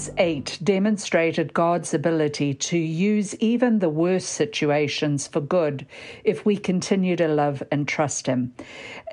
Acts 8 demonstrated God's ability to use even the worst situations for good if we continue to love and trust Him.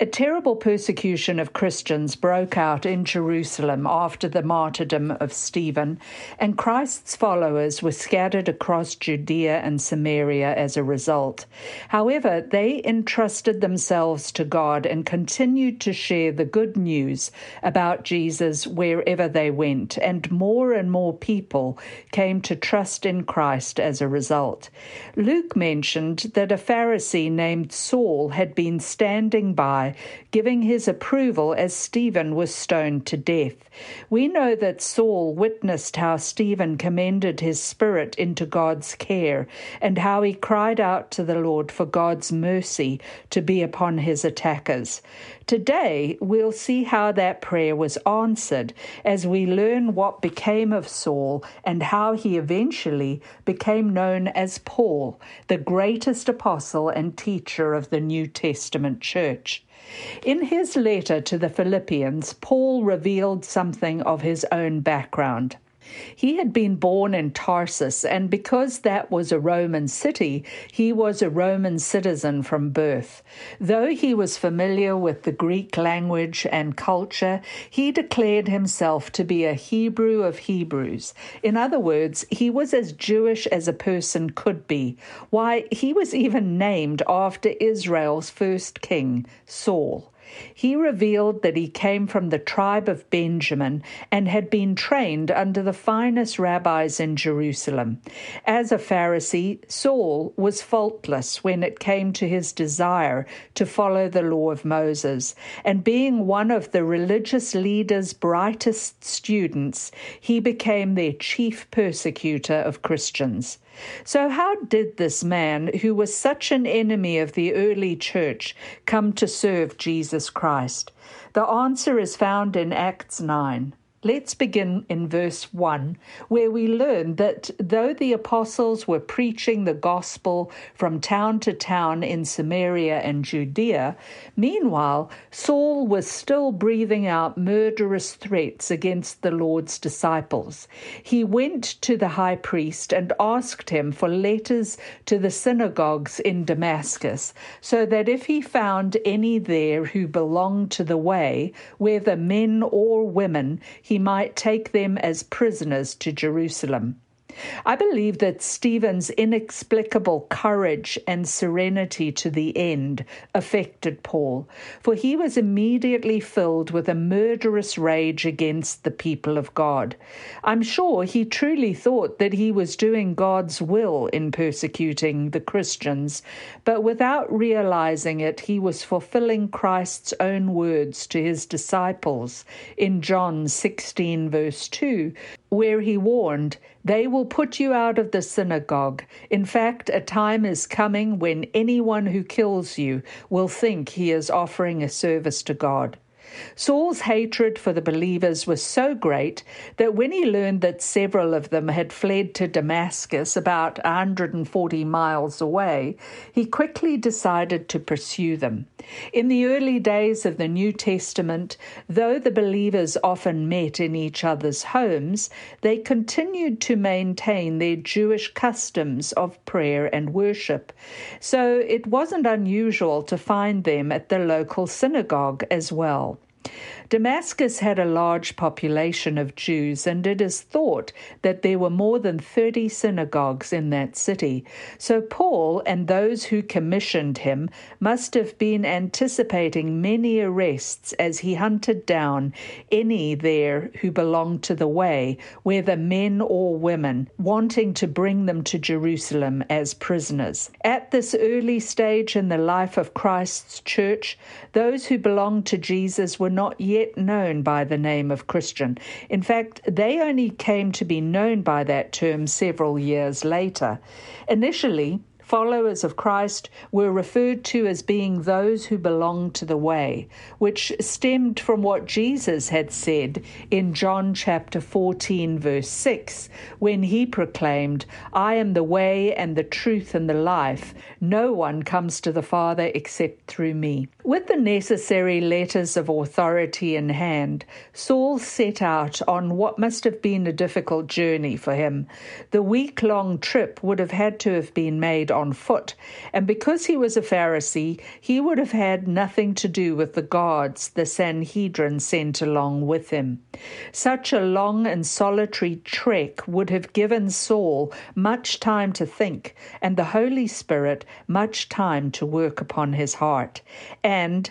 A terrible persecution of Christians broke out in Jerusalem after the martyrdom of Stephen, and Christ's followers were scattered across Judea and Samaria as a result. However, they entrusted themselves to God and continued to share the good news about Jesus wherever they went, and more and more people came to trust in Christ as a result. Luke mentioned that a Pharisee named Saul had been standing by, giving his approval as Stephen was stoned to death. We know that Saul witnessed how Stephen commended his spirit into God's care and how he cried out to the Lord for God's mercy to be upon his attackers. Today, we'll see how that prayer was answered as we learn what became of Saul and how he eventually became known as Paul, the greatest apostle and teacher of the New Testament church. In his letter to the Philippians, Paul revealed something of his own background. He had been born in Tarsus, and because that was a Roman city, he was a Roman citizen from birth. Though he was familiar with the Greek language and culture, he declared himself to be a Hebrew of Hebrews. In other words, he was as Jewish as a person could be. Why, he was even named after Israel's first king, Saul. He revealed that he came from the tribe of Benjamin and had been trained under the finest rabbis in Jerusalem. As a Pharisee, Saul was faultless when it came to his desire to follow the law of Moses, and being one of the religious leaders' brightest students, he became their chief persecutor of Christians. So, how did this man, who was such an enemy of the early church, come to serve Jesus Christ? The answer is found in Acts 9. Let's begin in verse 1, where we learn that though the apostles were preaching the gospel from town to town in Samaria and Judea, meanwhile Saul was still breathing out murderous threats against the Lord's disciples. He went to the high priest and asked him for letters to the synagogues in Damascus, so that if he found any there who belonged to the way, whether men or women, he might take them as prisoners to Jerusalem. I believe that Stephen's inexplicable courage and serenity to the end affected Paul, for he was immediately filled with a murderous rage against the people of God. I'm sure he truly thought that he was doing God's will in persecuting the Christians, but without realizing it, he was fulfilling Christ's own words to his disciples in John 16, verse 2, where he warned, They will put you out of the synagogue. In fact, a time is coming when anyone who kills you will think he is offering a service to God. Saul's hatred for the believers was so great that when he learned that several of them had fled to Damascus, about 140 miles away, he quickly decided to pursue them. In the early days of the New Testament, though the believers often met in each other's homes, they continued to maintain their Jewish customs of prayer and worship. So it wasn't unusual to find them at the local synagogue as well. Damascus had a large population of Jews, and it is thought that there were more than 30 synagogues in that city. So Paul and those who commissioned him must have been anticipating many arrests as he hunted down any there who belonged to the way, whether men or women, wanting to bring them to Jerusalem as prisoners. At this early stage in the life of Christ's church, those who belonged to Jesus were not yet known by the name of Christian. In fact, they only came to be known by that term several years later. Initially, followers of Christ were referred to as being those who belong to the way, which stemmed from what Jesus had said in John chapter 14, verse 6, when he proclaimed, I am the way and the truth and the life. No one comes to the Father except through me. With the necessary letters of authority in hand, Saul set out on what must have been a difficult journey for him. The week long trip would have had to have been made on foot, and because he was a Pharisee, he would have had nothing to do with the guards the Sanhedrin sent along with him. Such a long and solitary trek would have given Saul much time to think, and the Holy Spirit much time to work upon his heart. And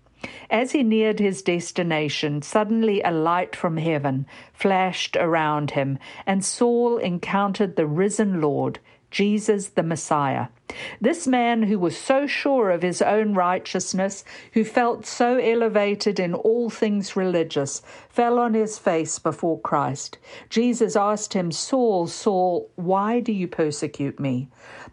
As he neared his destination, suddenly a light from heaven flashed around him, and Saul encountered the risen Lord, Jesus the Messiah. This man who was so sure of his own righteousness, who felt so elevated in all things religious, fell on his face before Christ. Jesus asked him, Saul, Saul, why do you persecute me?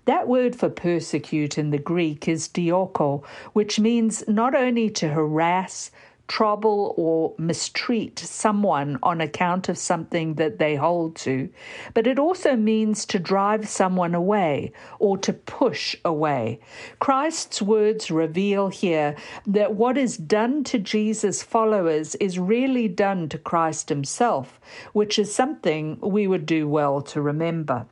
That word for persecute in the Greek is dioko, which means not only to harass, trouble or mistreat someone on account of something that they hold to, but it also means to drive someone away or to push away. Christ's words reveal here that what is done to Jesus' followers is really done to Christ himself, which is something we would do well to remember.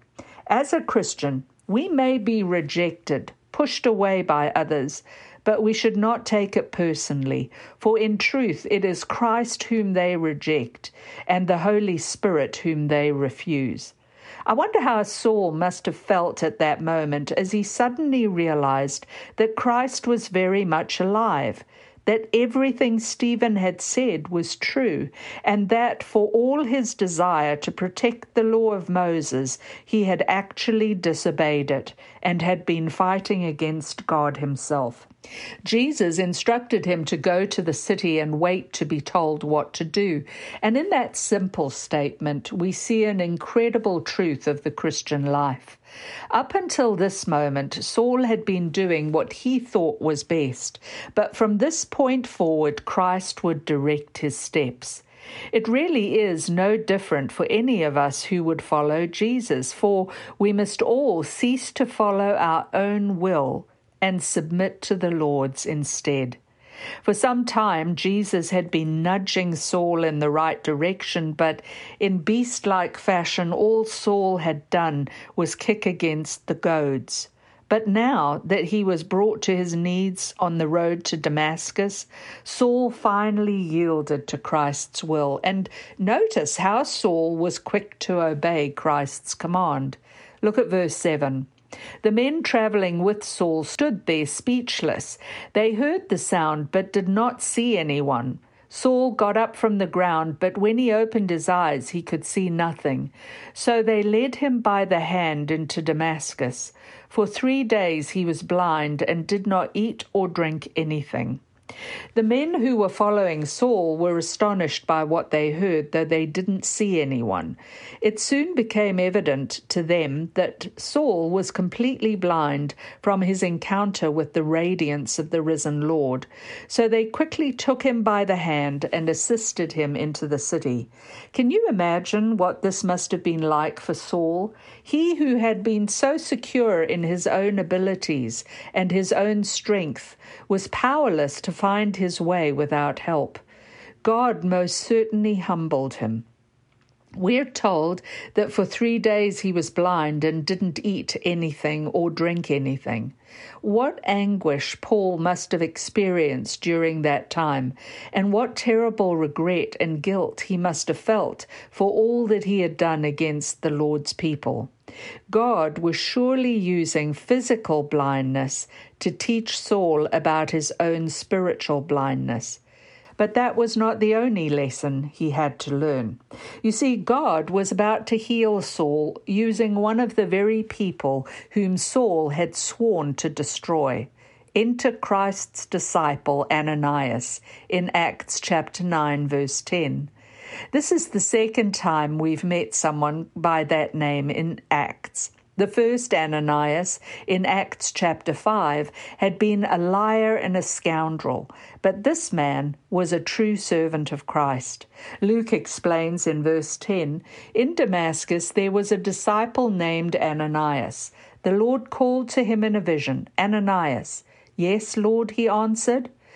As a Christian, we may be rejected, pushed away by others, but we should not take it personally, for in truth it is Christ whom they reject and the Holy Spirit whom they refuse. I wonder how Saul must have felt at that moment as he suddenly realized that Christ was very much alive that everything Stephen had said was true, and that for all his desire to protect the law of Moses, he had actually disobeyed it and had been fighting against God himself. Jesus instructed him to go to the city and wait to be told what to do. And in that simple statement, we see an incredible truth of the Christian life. Up until this moment, Saul had been doing what he thought was best, but from this point forward, Christ would direct his steps. It really is no different for any of us who would follow Jesus, for we must all cease to follow our own will and submit to the Lord's instead. For some time, Jesus had been nudging Saul in the right direction, but in beast like fashion, all Saul had done was kick against the goads. But now that he was brought to his knees on the road to Damascus, Saul finally yielded to Christ's will. And notice how Saul was quick to obey Christ's command. Look at verse 7. The men traveling with Saul stood there speechless. They heard the sound, but did not see anyone. Saul got up from the ground, but when he opened his eyes, he could see nothing. So they led him by the hand into Damascus. For three days he was blind and did not eat or drink anything. The men who were following Saul were astonished by what they heard, though they didn't see anyone. It soon became evident to them that Saul was completely blind from his encounter with the radiance of the risen Lord. So they quickly took him by the hand and assisted him into the city. Can you imagine what this must have been like for Saul? He who had been so secure in his own abilities and his own strength was powerless to find his way without help. God most certainly humbled him. We're told that for three days he was blind and didn't eat anything or drink anything. What anguish Paul must have experienced during that time, and what terrible regret and guilt he must have felt for all that he had done against the Lord's people. God was surely using physical blindness to teach Saul about his own spiritual blindness. But that was not the only lesson he had to learn. You see, God was about to heal Saul using one of the very people whom Saul had sworn to destroy. Enter Christ's disciple Ananias in Acts chapter 9, verse 10. This is the second time we've met someone by that name in Acts. The first Ananias in Acts chapter 5 had been a liar and a scoundrel, but this man was a true servant of Christ. Luke explains in verse 10 In Damascus there was a disciple named Ananias. The Lord called to him in a vision, Ananias. Yes, Lord, he answered.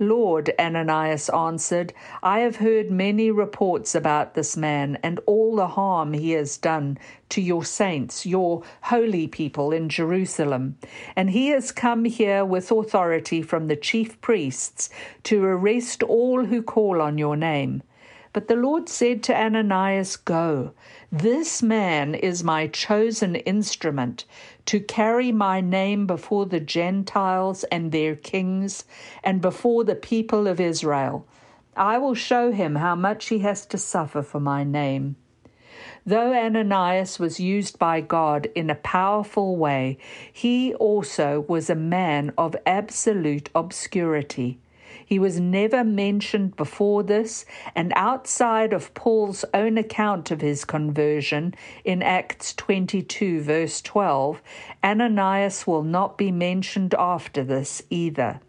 Lord, Ananias answered, I have heard many reports about this man and all the harm he has done to your saints, your holy people in Jerusalem. And he has come here with authority from the chief priests to arrest all who call on your name. But the Lord said to Ananias, Go. This man is my chosen instrument to carry my name before the Gentiles and their kings and before the people of Israel. I will show him how much he has to suffer for my name. Though Ananias was used by God in a powerful way, he also was a man of absolute obscurity. He was never mentioned before this, and outside of Paul's own account of his conversion in Acts 22, verse 12, Ananias will not be mentioned after this either.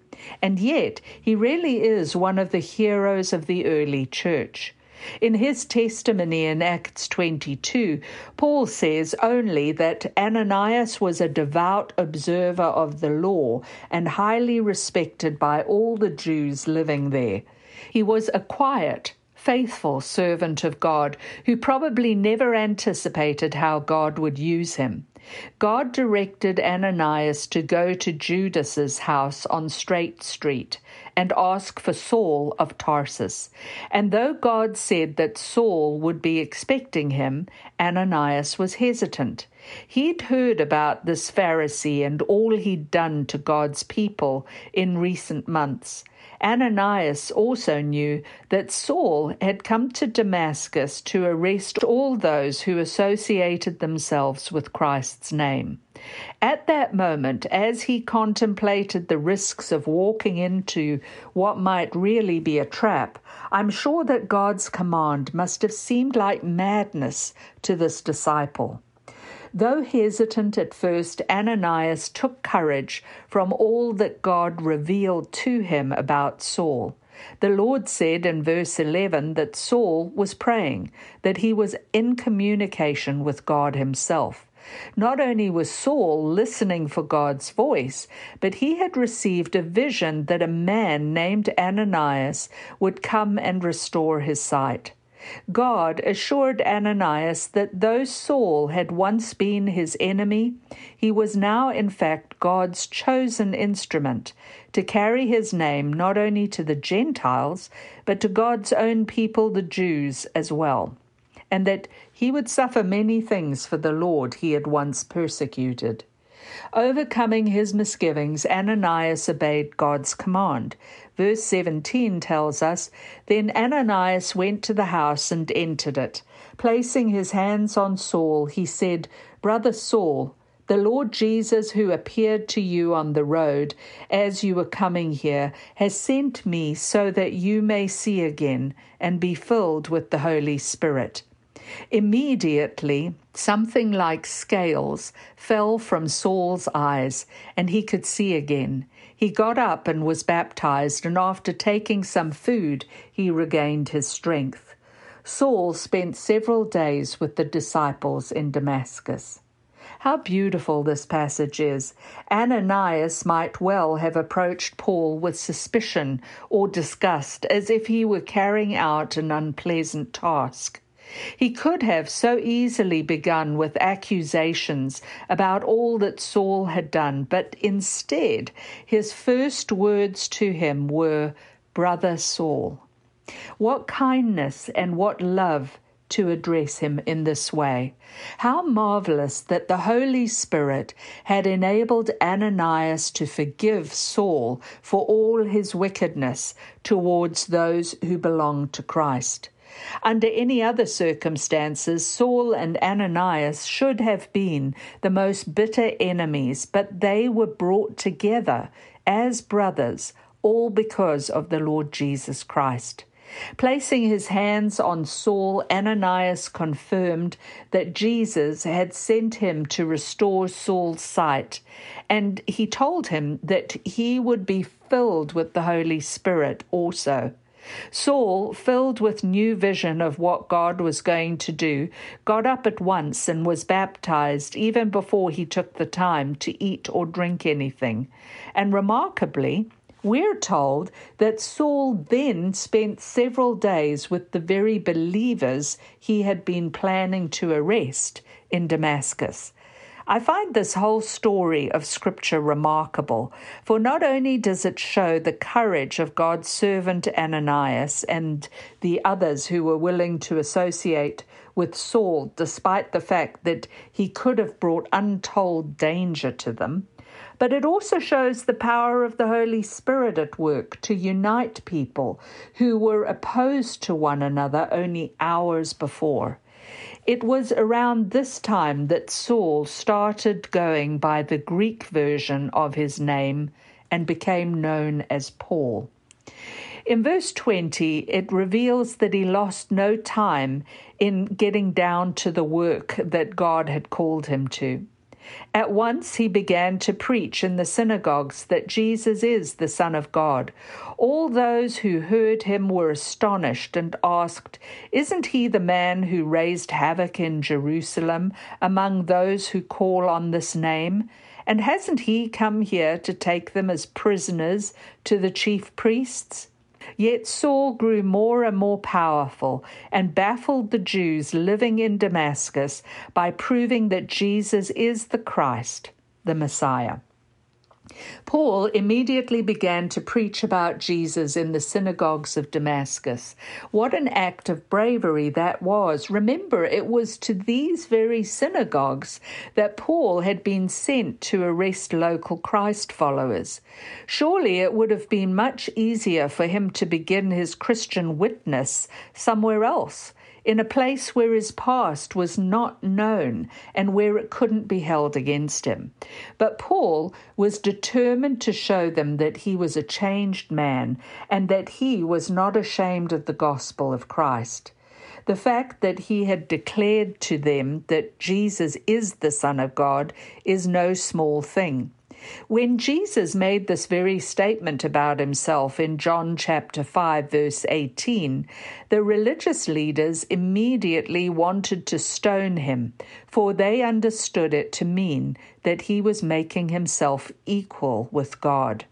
And yet, he really is one of the heroes of the early church. In his testimony in Acts 22, Paul says only that Ananias was a devout observer of the law and highly respected by all the Jews living there. He was a quiet, faithful servant of God who probably never anticipated how God would use him. God directed Ananias to go to Judas's house on Straight Street and ask for Saul of Tarsus. And though God said that Saul would be expecting him, Ananias was hesitant. He'd heard about this Pharisee and all he'd done to God's people in recent months. Ananias also knew that Saul had come to Damascus to arrest all those who associated themselves with Christ's name. At that moment, as he contemplated the risks of walking into what might really be a trap, I'm sure that God's command must have seemed like madness to this disciple. Though hesitant at first, Ananias took courage from all that God revealed to him about Saul. The Lord said in verse 11 that Saul was praying, that he was in communication with God himself. Not only was Saul listening for God's voice, but he had received a vision that a man named Ananias would come and restore his sight. God assured Ananias that though Saul had once been his enemy, he was now in fact God's chosen instrument to carry his name not only to the Gentiles, but to God's own people, the Jews, as well, and that he would suffer many things for the Lord he had once persecuted. Overcoming his misgivings, Ananias obeyed God's command. Verse 17 tells us Then Ananias went to the house and entered it. Placing his hands on Saul, he said, Brother Saul, the Lord Jesus, who appeared to you on the road as you were coming here, has sent me so that you may see again and be filled with the Holy Spirit. Immediately, something like scales fell from Saul's eyes, and he could see again. He got up and was baptized, and after taking some food, he regained his strength. Saul spent several days with the disciples in Damascus. How beautiful this passage is. Ananias might well have approached Paul with suspicion or disgust, as if he were carrying out an unpleasant task. He could have so easily begun with accusations about all that Saul had done, but instead his first words to him were, Brother Saul. What kindness and what love to address him in this way. How marvelous that the Holy Spirit had enabled Ananias to forgive Saul for all his wickedness towards those who belonged to Christ. Under any other circumstances, Saul and Ananias should have been the most bitter enemies, but they were brought together as brothers, all because of the Lord Jesus Christ. Placing his hands on Saul, Ananias confirmed that Jesus had sent him to restore Saul's sight, and he told him that he would be filled with the Holy Spirit also. Saul, filled with new vision of what God was going to do, got up at once and was baptized even before he took the time to eat or drink anything. And remarkably, we're told that Saul then spent several days with the very believers he had been planning to arrest in Damascus. I find this whole story of Scripture remarkable, for not only does it show the courage of God's servant Ananias and the others who were willing to associate with Saul, despite the fact that he could have brought untold danger to them, but it also shows the power of the Holy Spirit at work to unite people who were opposed to one another only hours before. It was around this time that Saul started going by the Greek version of his name and became known as Paul. In verse 20, it reveals that he lost no time in getting down to the work that God had called him to. At once he began to preach in the synagogues that Jesus is the Son of God. All those who heard him were astonished and asked, Isn't he the man who raised havoc in Jerusalem among those who call on this name? And hasn't he come here to take them as prisoners to the chief priests? Yet Saul grew more and more powerful and baffled the Jews living in Damascus by proving that Jesus is the Christ, the Messiah. Paul immediately began to preach about Jesus in the synagogues of Damascus. What an act of bravery that was. Remember, it was to these very synagogues that Paul had been sent to arrest local Christ followers. Surely it would have been much easier for him to begin his Christian witness somewhere else in a place where his past was not known and where it couldn't be held against him. But Paul was determined to show them that he was a changed man and that he was not ashamed of the gospel of Christ. The fact that he had declared to them that Jesus is the Son of God is no small thing. When Jesus made this very statement about himself in John chapter 5, verse 18, the religious leaders immediately wanted to stone him, for they understood it to mean that he was making himself equal with God.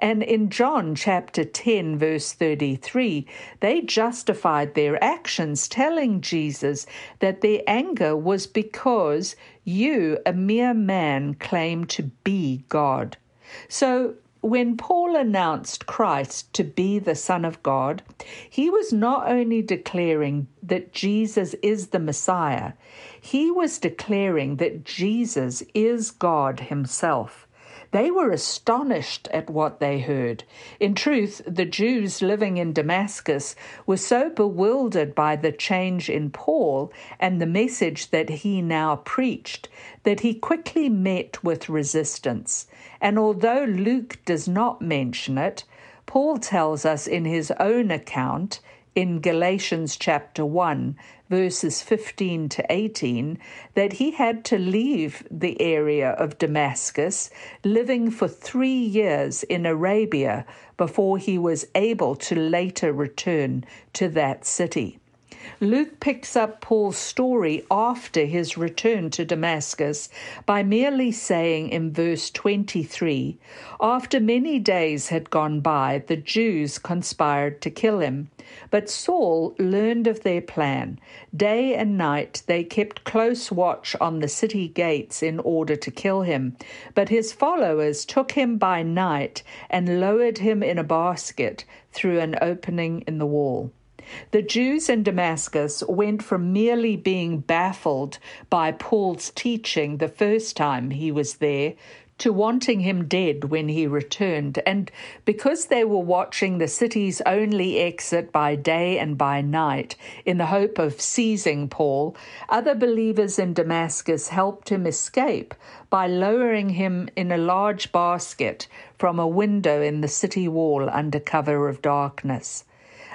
And in John chapter 10, verse 33, they justified their actions, telling Jesus that their anger was because you, a mere man, claim to be God. So when Paul announced Christ to be the Son of God, he was not only declaring that Jesus is the Messiah, he was declaring that Jesus is God Himself. They were astonished at what they heard. In truth, the Jews living in Damascus were so bewildered by the change in Paul and the message that he now preached that he quickly met with resistance. And although Luke does not mention it, Paul tells us in his own account in Galatians chapter 1, verses 15 to 18, that he had to leave the area of Damascus, living for three years in Arabia before he was able to later return to that city. Luke picks up Paul's story after his return to Damascus by merely saying in verse 23 After many days had gone by, the Jews conspired to kill him. But Saul learned of their plan. Day and night they kept close watch on the city gates in order to kill him. But his followers took him by night and lowered him in a basket through an opening in the wall. The Jews in Damascus went from merely being baffled by Paul's teaching the first time he was there to wanting him dead when he returned. And because they were watching the city's only exit by day and by night in the hope of seizing Paul, other believers in Damascus helped him escape by lowering him in a large basket from a window in the city wall under cover of darkness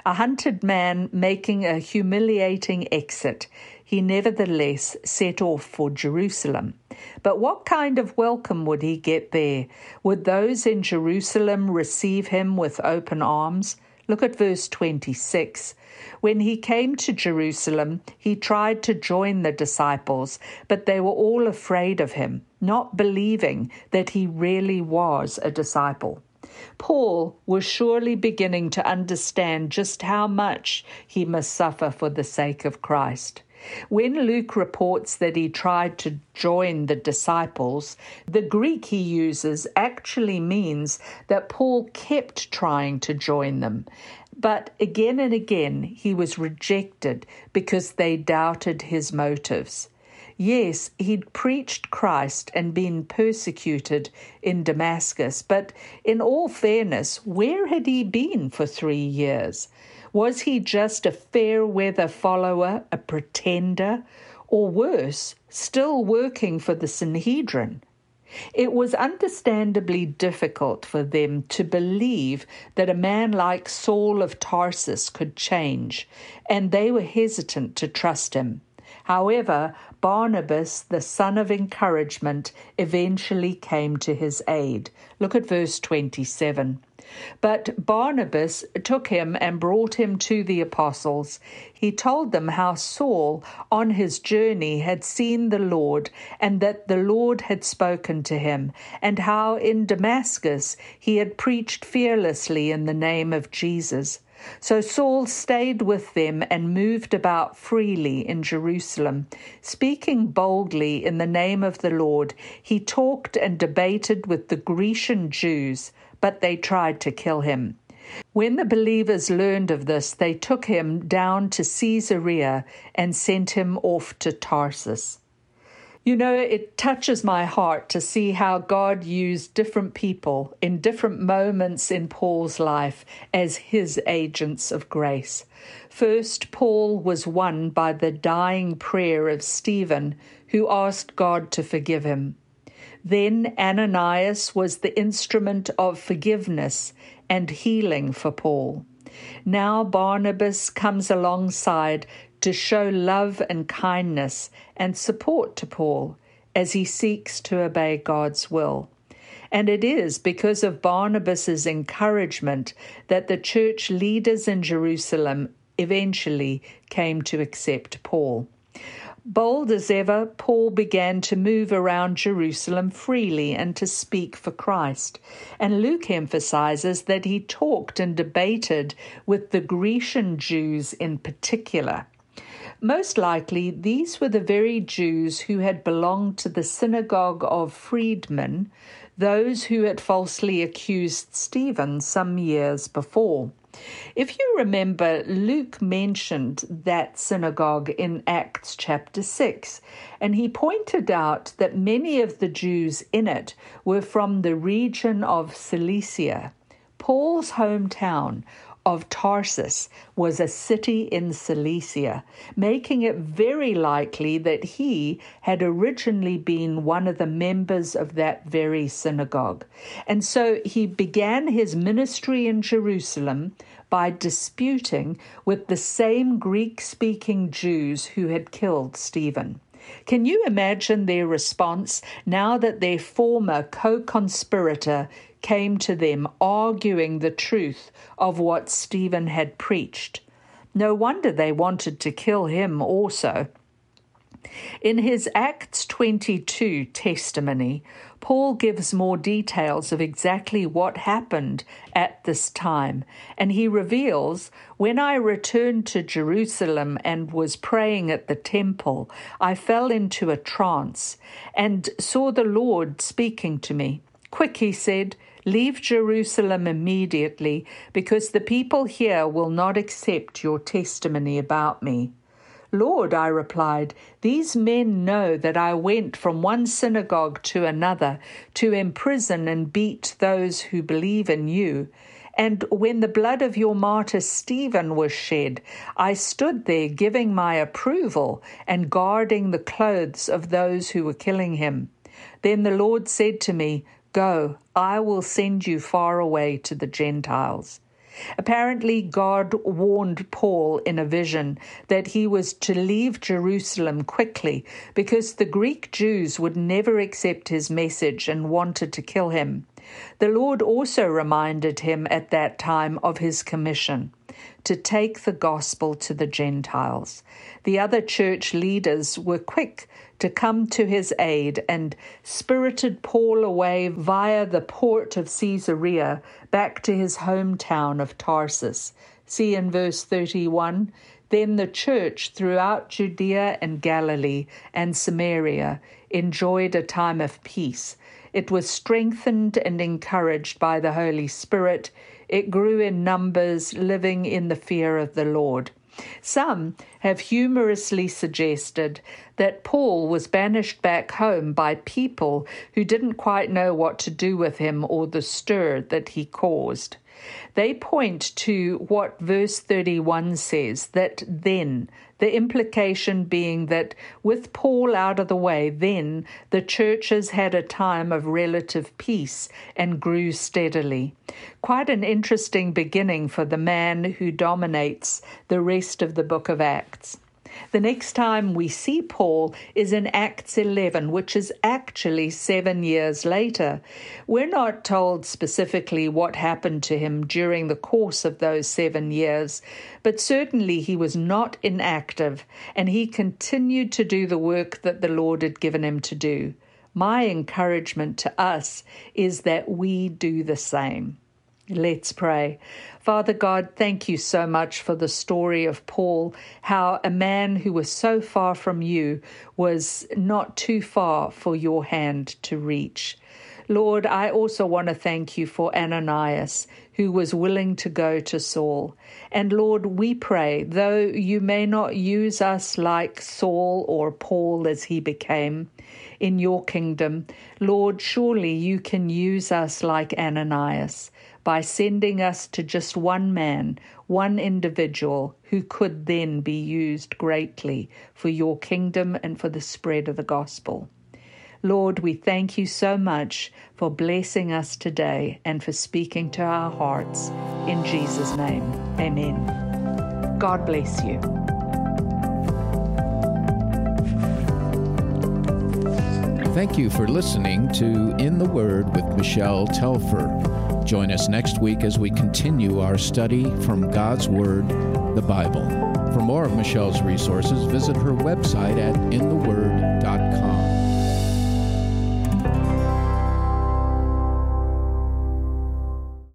a hunted man making a humiliating exit, he nevertheless set off for Jerusalem. But what kind of welcome would he get there? Would those in Jerusalem receive him with open arms? Look at verse 26. When he came to Jerusalem, he tried to join the disciples, but they were all afraid of him, not believing that he really was a disciple. Paul was surely beginning to understand just how much he must suffer for the sake of Christ. When Luke reports that he tried to join the disciples, the Greek he uses actually means that Paul kept trying to join them. But again and again he was rejected because they doubted his motives. Yes, he'd preached Christ and been persecuted in Damascus, but in all fairness, where had he been for three years? Was he just a fair weather follower, a pretender, or worse, still working for the Sanhedrin? It was understandably difficult for them to believe that a man like Saul of Tarsus could change, and they were hesitant to trust him. However, Barnabas, the son of encouragement, eventually came to his aid. Look at verse 27. But Barnabas took him and brought him to the apostles. He told them how Saul, on his journey, had seen the Lord, and that the Lord had spoken to him, and how in Damascus he had preached fearlessly in the name of Jesus. So Saul stayed with them and moved about freely in Jerusalem. Speaking boldly in the name of the Lord, he talked and debated with the Grecian Jews, but they tried to kill him. When the believers learned of this, they took him down to Caesarea and sent him off to Tarsus. You know, it touches my heart to see how God used different people in different moments in Paul's life as his agents of grace. First, Paul was won by the dying prayer of Stephen, who asked God to forgive him. Then Ananias was the instrument of forgiveness and healing for Paul. Now Barnabas comes alongside to show love and kindness and support to Paul as he seeks to obey God's will. And it is because of Barnabas's encouragement that the church leaders in Jerusalem eventually came to accept Paul. Bold as ever, Paul began to move around Jerusalem freely and to speak for Christ. And Luke emphasizes that he talked and debated with the Grecian Jews in particular. Most likely, these were the very Jews who had belonged to the synagogue of freedmen, those who had falsely accused Stephen some years before. If you remember, Luke mentioned that synagogue in Acts chapter 6, and he pointed out that many of the Jews in it were from the region of Cilicia. Paul's hometown of Tarsus was a city in Cilicia, making it very likely that he had originally been one of the members of that very synagogue. And so he began his ministry in Jerusalem by disputing with the same Greek speaking Jews who had killed Stephen. Can you imagine their response now that their former co conspirator came to them arguing the truth of what Stephen had preached? No wonder they wanted to kill him also. In his Acts 22 testimony, Paul gives more details of exactly what happened at this time, and he reveals When I returned to Jerusalem and was praying at the temple, I fell into a trance and saw the Lord speaking to me. Quick, he said, leave Jerusalem immediately, because the people here will not accept your testimony about me. Lord, I replied, these men know that I went from one synagogue to another to imprison and beat those who believe in you. And when the blood of your martyr Stephen was shed, I stood there giving my approval and guarding the clothes of those who were killing him. Then the Lord said to me, Go, I will send you far away to the Gentiles. Apparently, God warned Paul in a vision that he was to leave Jerusalem quickly because the Greek Jews would never accept his message and wanted to kill him. The Lord also reminded him at that time of his commission to take the gospel to the Gentiles. The other church leaders were quick to come to his aid and spirited Paul away via the port of Caesarea back to his hometown of Tarsus. See in verse 31 Then the church throughout Judea and Galilee and Samaria enjoyed a time of peace. It was strengthened and encouraged by the Holy Spirit it grew in numbers, living in the fear of the Lord. Some have humorously suggested that Paul was banished back home by people who didn't quite know what to do with him or the stir that he caused. They point to what verse 31 says that then, the implication being that with Paul out of the way, then the churches had a time of relative peace and grew steadily. Quite an interesting beginning for the man who dominates the rest of the book of Acts. The next time we see Paul is in Acts 11, which is actually seven years later. We're not told specifically what happened to him during the course of those seven years, but certainly he was not inactive and he continued to do the work that the Lord had given him to do. My encouragement to us is that we do the same. Let's pray. Father God, thank you so much for the story of Paul, how a man who was so far from you was not too far for your hand to reach. Lord, I also want to thank you for Ananias, who was willing to go to Saul. And Lord, we pray, though you may not use us like Saul or Paul as he became in your kingdom, Lord, surely you can use us like Ananias by sending us to just one man, one individual who could then be used greatly for your kingdom and for the spread of the gospel. Lord, we thank you so much for blessing us today and for speaking to our hearts. In Jesus' name, amen. God bless you. Thank you for listening to In the Word with Michelle Tepper. Join us next week as we continue our study from God's Word, the Bible. For more of Michelle's resources, visit her website at intheword.org.